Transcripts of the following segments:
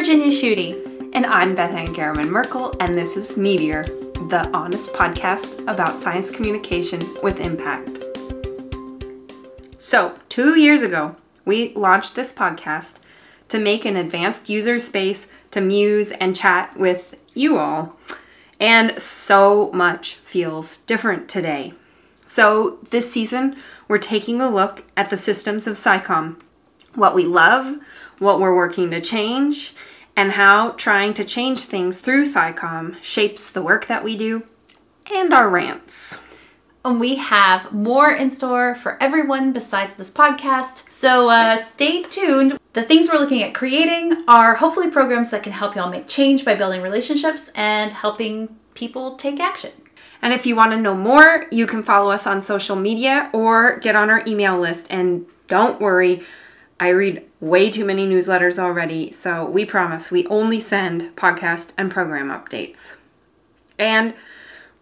Virginia Schutte. And I'm Beth Ann Garramon Merkle, and this is Meteor, the honest podcast about science communication with impact. So, two years ago, we launched this podcast to make an advanced user space to muse and chat with you all. And so much feels different today. So, this season, we're taking a look at the systems of SciComm, what we love, what we're working to change, and how trying to change things through SciComm shapes the work that we do and our rants. And we have more in store for everyone besides this podcast. So uh, stay tuned. The things we're looking at creating are hopefully programs that can help y'all make change by building relationships and helping people take action. And if you want to know more, you can follow us on social media or get on our email list. And don't worry, I read way too many newsletters already, so we promise we only send podcast and program updates. And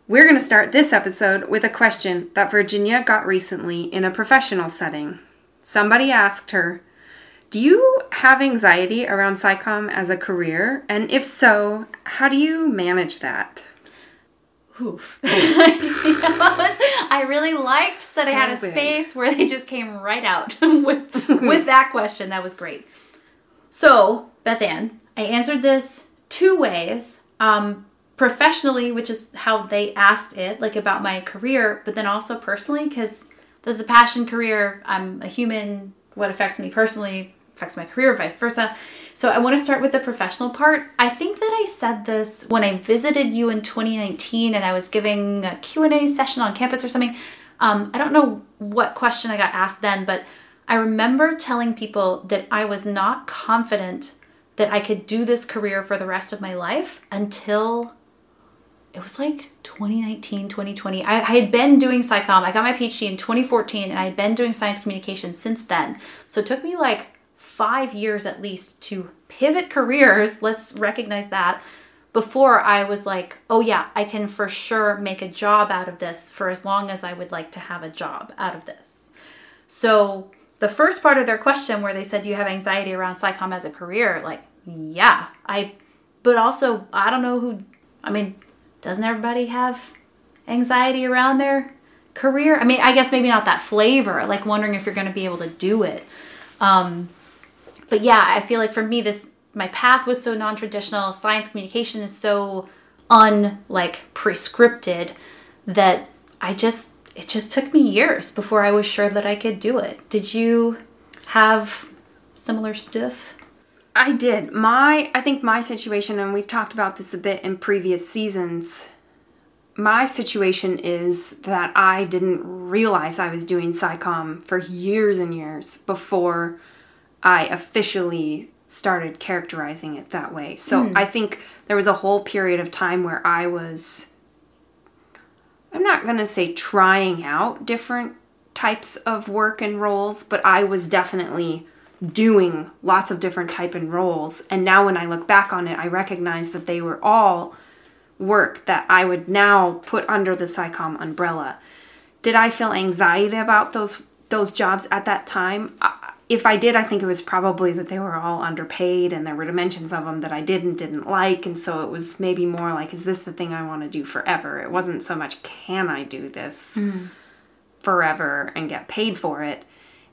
we're going to start this episode with a question that Virginia got recently in a professional setting. Somebody asked her, Do you have anxiety around SciComm as a career? And if so, how do you manage that? Oof. I really liked that I had a So big. space where they just came right out with with that question. That was great. So, Beth Ann, I answered this two ways. Um, professionally, which is how they asked it, like about my career, but then also personally, because this is a passion career. I'm a human. What affects me personally affects my career, vice versa. So I want to start with the professional part. I think that I said this when I visited you in 2019 and I was giving a Q&A session on campus or something. Um, I don't know what question I got asked then, but I remember telling people that I was not confident that I could do this career for the rest of my life until it was like 2019 2020 I, I had been doing SciComm i got my phd in 2014 and i had been doing science communication since then so it took me like five years at least to pivot careers let's recognize that before i was like oh yeah i can for sure make a job out of this for as long as i would like to have a job out of this so the first part of their question where they said do you have anxiety around SciComm as a career like yeah i but also i don't know who i mean doesn't everybody have anxiety around their career? I mean, I guess maybe not that flavor, like wondering if you're going to be able to do it. Um, but yeah, I feel like for me, this my path was so non-traditional. Science communication is so unlike prescripted that I just it just took me years before I was sure that I could do it. Did you have similar stuff? I did. My I think my situation and we've talked about this a bit in previous seasons. My situation is that I didn't realize I was doing SciComm for years and years before I officially started characterizing it that way. So hmm. I think there was a whole period of time where I was I'm not going to say trying out different types of work and roles, but I was definitely doing lots of different type and roles. And now when I look back on it, I recognize that they were all work that I would now put under the SciComm umbrella. Did I feel anxiety about those those jobs at that time? If I did, I think it was probably that they were all underpaid and there were dimensions of them that I did and didn't like. And so it was maybe more like, is this the thing I want to do forever? It wasn't so much, can I do this forever and get paid for it?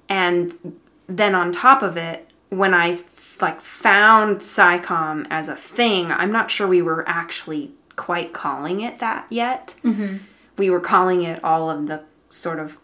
And then on top of it, when I like found SciComm as a thing, I'm not sure we were actually quite calling it that yet. Mm-hmm. We were calling it all of the sort of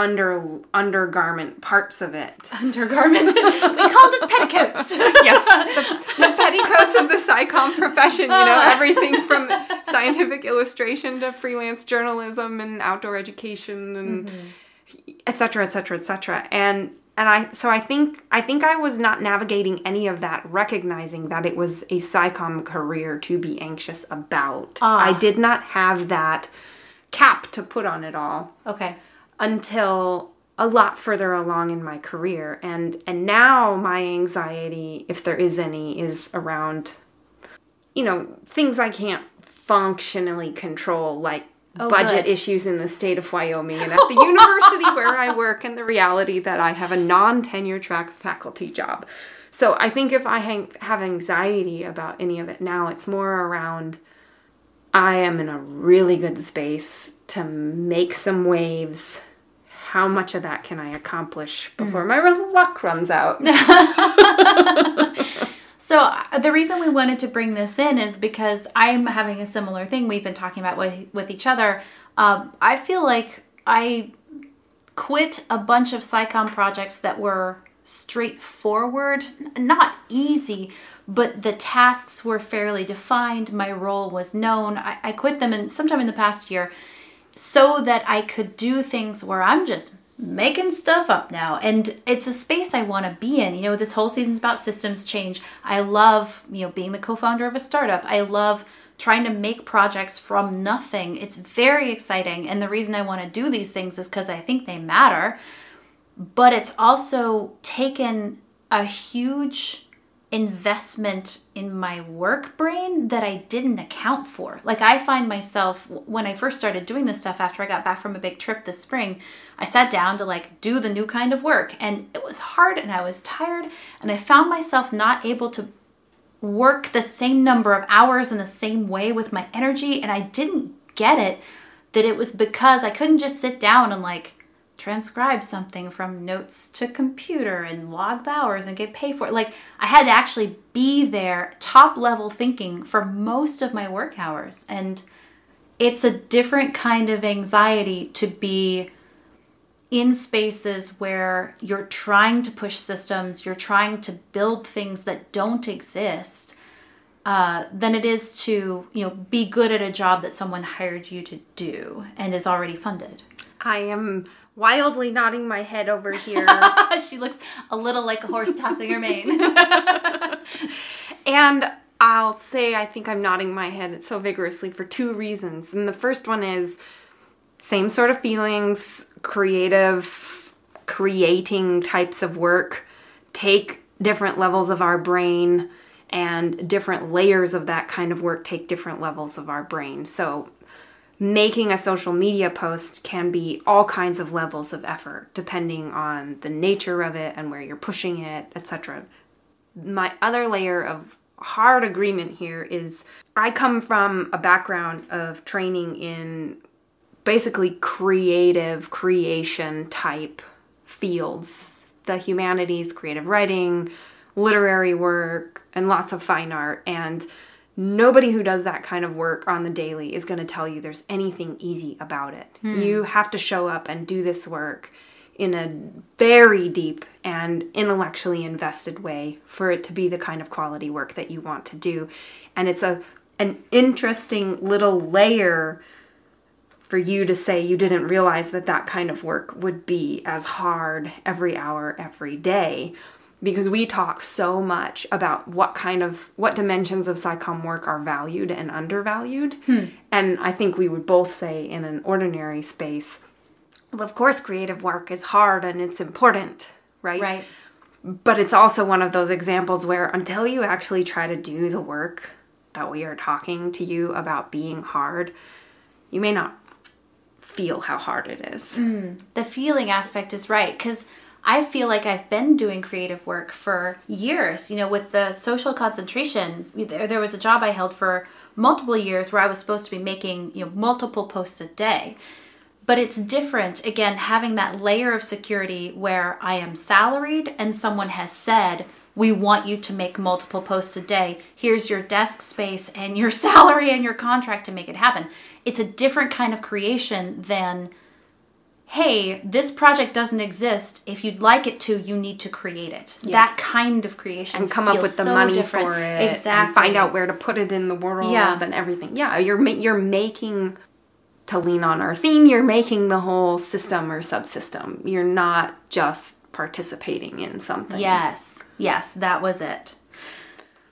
under undergarment parts of it. Undergarment. we called it petticoats. yes, the, the petticoats of the SciComm profession. You know, everything from scientific illustration to freelance journalism and outdoor education and mm-hmm. etc. etc. et cetera, et cetera. And and I so I think I think I was not navigating any of that, recognizing that it was a SciComm career to be anxious about. Ah. I did not have that cap to put on it all okay. Until a lot further along in my career and and now my anxiety if there is any is around you know things i can't functionally control like oh, budget good. issues in the state of Wyoming and at the university where I work, and the reality that I have a non tenure track faculty job. So I think if I hang, have anxiety about any of it now, it's more around I am in a really good space to make some waves. How much of that can I accomplish before my luck runs out? So uh, the reason we wanted to bring this in is because I'm having a similar thing we've been talking about with with each other. Um, I feel like I quit a bunch of SciComm projects that were straightforward, not easy, but the tasks were fairly defined. My role was known. I, I quit them in sometime in the past year so that I could do things where I'm just making stuff up now. And it's a space I want to be in. You know, this whole season's about systems change. I love, you know, being the co-founder of a startup. I love trying to make projects from nothing. It's very exciting. And the reason I want to do these things is cuz I think they matter. But it's also taken a huge investment in my work brain that I didn't account for. Like I find myself when I first started doing this stuff after I got back from a big trip this spring, I sat down to like do the new kind of work and it was hard and I was tired and I found myself not able to work the same number of hours in the same way with my energy and I didn't get it that it was because I couldn't just sit down and like transcribe something from notes to computer and log the hours and get paid for it. Like I had to actually be there, top level thinking for most of my work hours. And it's a different kind of anxiety to be in spaces where you're trying to push systems, you're trying to build things that don't exist. Uh, than it is to you know be good at a job that someone hired you to do and is already funded. I am wildly nodding my head over here. she looks a little like a horse tossing her mane. and I'll say I think I'm nodding my head so vigorously for two reasons. And the first one is same sort of feelings, creative, creating types of work take different levels of our brain, and different layers of that kind of work take different levels of our brain. So making a social media post can be all kinds of levels of effort depending on the nature of it and where you're pushing it, etc. My other layer of hard agreement here is I come from a background of training in basically creative creation type fields the humanities, creative writing, literary work, and lots of fine art. And nobody who does that kind of work on the daily is going to tell you there's anything easy about it. Hmm. You have to show up and do this work in a very deep and intellectually invested way for it to be the kind of quality work that you want to do. And it's a an interesting little layer for you to say you didn't realize that that kind of work would be as hard every hour every day because we talk so much about what kind of what dimensions of SciComm work are valued and undervalued. Hmm. And I think we would both say in an ordinary space, well, of course creative work is hard and it's important, right? right. But it's also one of those examples where until you actually try to do the work that we are talking to you about being hard, you may not feel how hard it is. Hmm. The feeling aspect is right because I feel like I've been doing creative work for years. You know, with the social concentration, there, there was a job I held for multiple years where I was supposed to be making, you know, multiple posts a day. But it's different, again, having that layer of security where I am salaried and someone has said, we want you to make multiple posts a day. Here's your desk space and your salary and your contract to make it happen. It's a different kind of creation than hey, this project doesn't exist. If you'd like it to, you need to create it. That kind of creation and come up with the so money different. for it Exactly. and find out where to put it in the world Yeah. and everything yeah you're you're making to lean on our theme you're making the whole system or subsystem you're not just participating in something Yes, yes, that was it.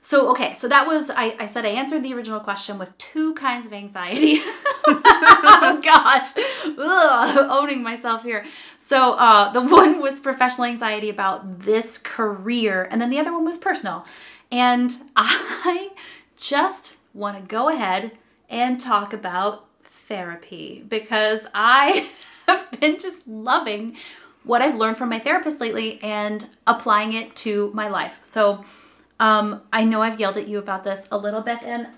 So okay, so that was I, I said I answered the original question with two kinds of anxiety. oh gosh, Ugh, owning myself here. So uh, the one was professional anxiety about this career, and then the other one was personal. And I just want to go ahead and talk about therapy because I have been just loving what I've learned from my therapist lately and applying it to my life. So um, I know I've yelled at you about this a little bit, and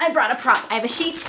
I brought a prop. I have a sheet.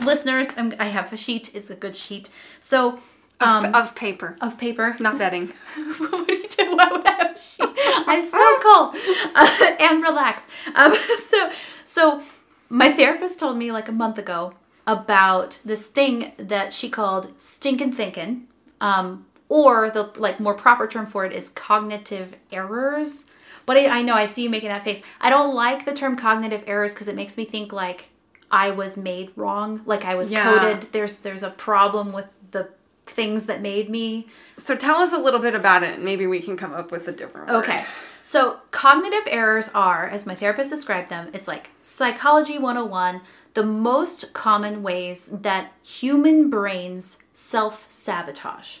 Listeners, I'm, i have a sheet. It's a good sheet. So um, of, of, paper. Of paper. Not bedding. what do you do? Why would I have a sheet? I'm so cold uh, and relaxed. Um, so, so my therapist told me like a month ago about this thing that she called stinking thinking, um, or the like more proper term for it is cognitive errors. But I, I know I see you making that face. I don't like the term cognitive errors because it makes me think like I was made wrong, like I was yeah. coded. There's there's a problem with the things that made me. So tell us a little bit about it. Maybe we can come up with a different word. Okay. So cognitive errors are, as my therapist described them, it's like psychology 101, the most common ways that human brains self sabotage.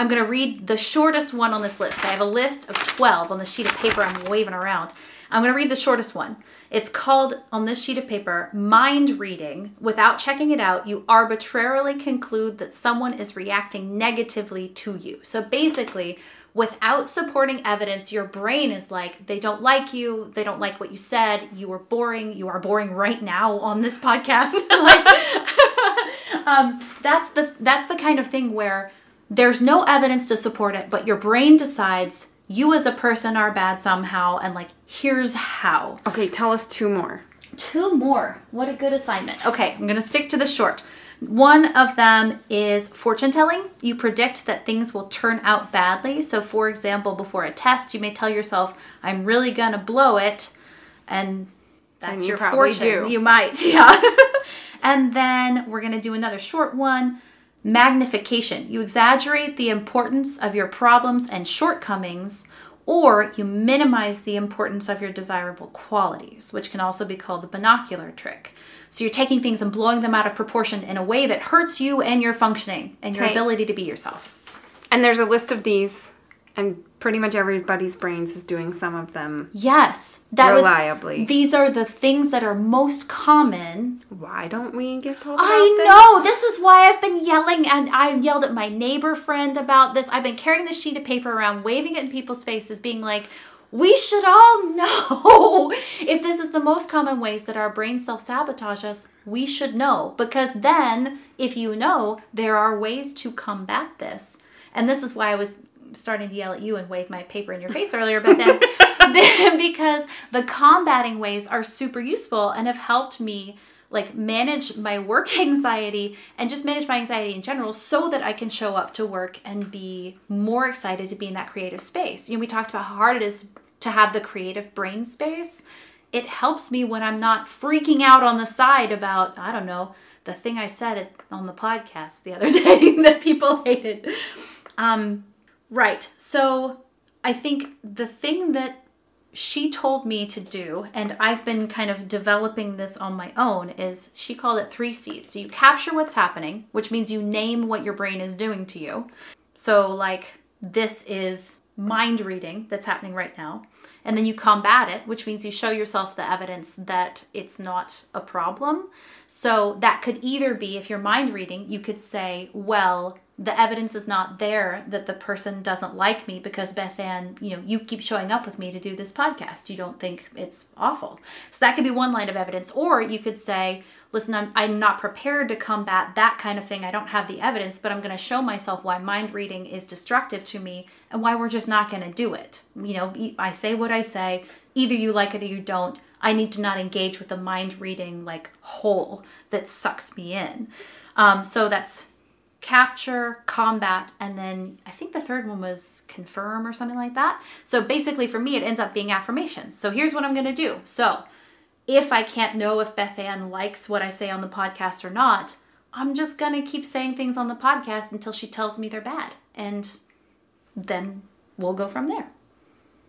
I'm to read the shortest one on this list. I have a list of 12 on the sheet of paper I'm waving around. I'm to read the shortest one. It's called on this sheet of paper mind reading. Without checking it out, you arbitrarily conclude that someone is reacting negatively to you. So basically, without supporting evidence, your brain is like, they don't like you, they don't like what you said, you are boring, you are boring right now on this podcast. like um, that's the that's the kind of thing where there's no evidence to support it, but your brain decides you as a person are bad somehow, and like, here's how. Okay, tell us two more. Two more. What a good assignment. Okay, I'm gonna stick to the short. One of them is fortune telling. You predict that things will turn out badly. So, for example, before a test, you may tell yourself, I'm really gonna blow it, and that's and you your fortune. Do. You might, yeah. and then we're gonna do another short one magnification. You exaggerate the importance of your problems and shortcomings, or you minimize the importance of your desirable qualities, which can also be called the binocular trick. So you're taking things and blowing them out of proportion in a way that hurts you and your functioning and your okay. ability to be yourself. And there's a list of these and pretty much everybody's brains is doing some of them. Yes, that reliably. Was, these are the things that are most common. Why don't we get told? I know this is why I've been yelling, and I yelled at my neighbor friend about this. I've been carrying this sheet of paper around, waving it in people's faces, being like. We should all know if this is the most common ways that our brains self sabotage us. We should know because then, if you know, there are ways to combat this. And this is why I was starting to yell at you and wave my paper in your face earlier, but then because the combating ways are super useful and have helped me like manage my work anxiety and just manage my anxiety in general so that I can show up to work and be more excited to be in that creative space. You know, we talked about how hard it is to have the creative brain space. It helps me when I'm not freaking out on the side about, I don't know, the thing I said on the podcast the other day that people hated. Um, Right. So I think the thing that she told me to do, and I've been kind of developing this on my own, is she called it three C's. So you capture what's happening, which means you name what your brain is doing to you. So, like, this is mind reading that's happening right now. And then you combat it, which means you show yourself the evidence that it's not a problem. So that could either be if you're mind reading, you could say, well, the evidence is not there that the person doesn't like me because Beth Ann, you know, you keep showing up with me to do this podcast. You don't think it's awful. So that could be one line of evidence. Or you could say, listen, I'm, I'm not prepared to combat that kind of thing. I don't have the evidence, but I'm going to show myself why mind reading is destructive to me and why we're just not going to do it. You know, I say what I say. Either you like it or you don't. I need to not engage with the mind reading like hole that sucks me in. Um, so that's capture, combat, and then I think the third one was confirm or something like that. So basically, for me, it ends up being affirmations. So here's what I'm going to do. So if I can't know if Beth Ann likes what I say on the podcast or not, I'm just going to keep saying things on the podcast until she tells me they're bad. And then we'll go from there.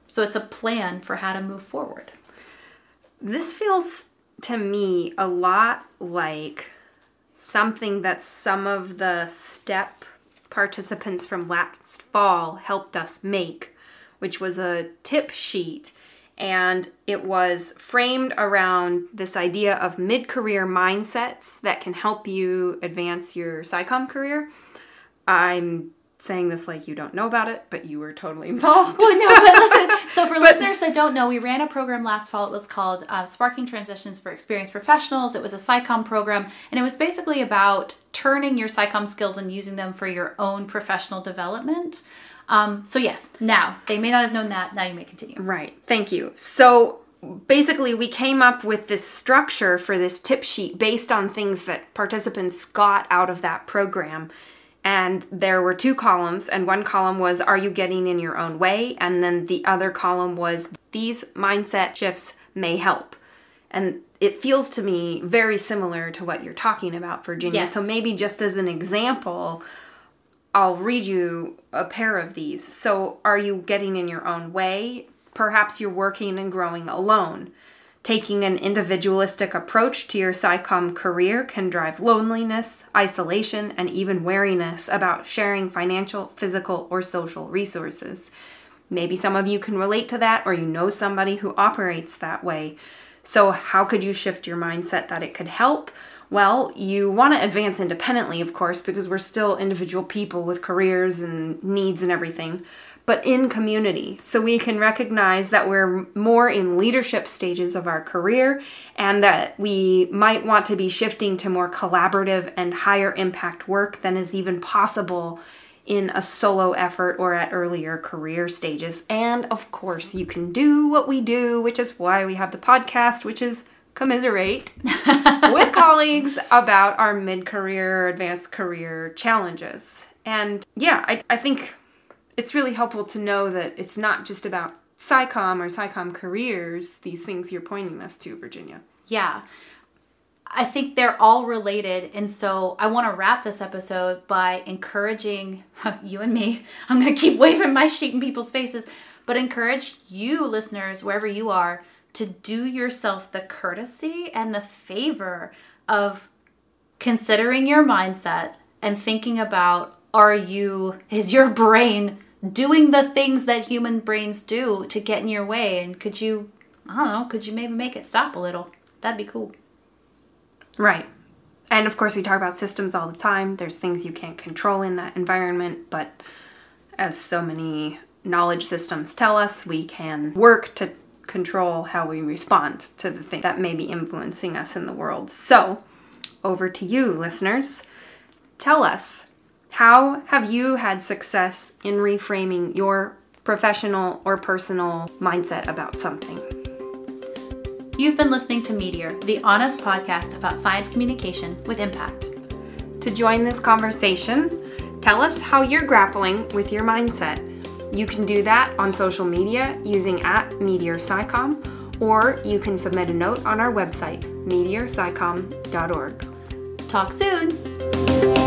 So it's a plan for how to move forward. This feels to me a lot like something that some of the step participants from last fall helped us make, which was a tip sheet. and it was framed around this idea of mid career mindsets that can help you advance your SciComm career. I'm saying this like you don't know about it, but you were totally involved. Well, no, but listen. So, for listeners that don't know, we ran a program last fall. It was called uh, Sparking Transitions for Experienced Professionals. It was a SciComm program, and it was basically about turning your SciComm skills and using them for your own professional development. Um, so, yes, now they may not have known that. Now you may continue. Right. Thank you. So, basically, we came up with this structure for this tip sheet based on things that participants got out of that program and there were two columns and one column was are you getting in your own way? And then the other column was these mindset shifts may help. And it feels to me very similar to what you're talking about virginia. Yes. so maybe just as an example i'll read you a pair of these. So are you getting in your own way? Perhaps you're working and growing alone Taking an individualistic approach to your SciComm career can drive loneliness, isolation, and even wariness about sharing financial, physical, or social resources. Maybe some of you can relate to that, or you know somebody who operates that way. So, how could you shift your mindset that it could help? Well, you want to advance independently, of course, because we're still individual people with careers and needs and everything but in community. So we can recognize that we're more in leadership stages of our career and that we might want to be shifting to more collaborative and higher impact work than is even possible in a solo effort or at earlier career stages. And of course, you can do what we do, which is why we have the podcast, which is commiserate with colleagues about our mid career, advanced career challenges. And yeah, I, I think it's really helpful to know that it's not just about SciComm or SciComm careers, these things you're pointing us to, Virginia. Yeah. I think they're all related. And so I want to wrap this episode by encouraging you and me. I'm going to keep waving my sheet in people's faces, but encourage you, listeners, wherever you are, to do yourself the courtesy and the favor of considering your mindset and thinking about are you, is your brain doing the things that human brains do to get in your way? And could you, I don't know, could you maybe make it stop a little? That'd be cool. Right. And of course, we talk about systems all the time. There's things you can't control in that environment, but as so many knowledge systems tell us, we can work to control how we respond to the thing that may be influencing us in the world. So, over to you, listeners. Tell us, how have you had success in reframing your professional or personal mindset about something? You've been listening to Meteor, the honest podcast about science communication with impact. To join this conversation, tell us how you're grappling with your mindset. You can do that on social media using at Meteor SciComm, or you can submit a note on our website, meteorscicom.org. Talk soon!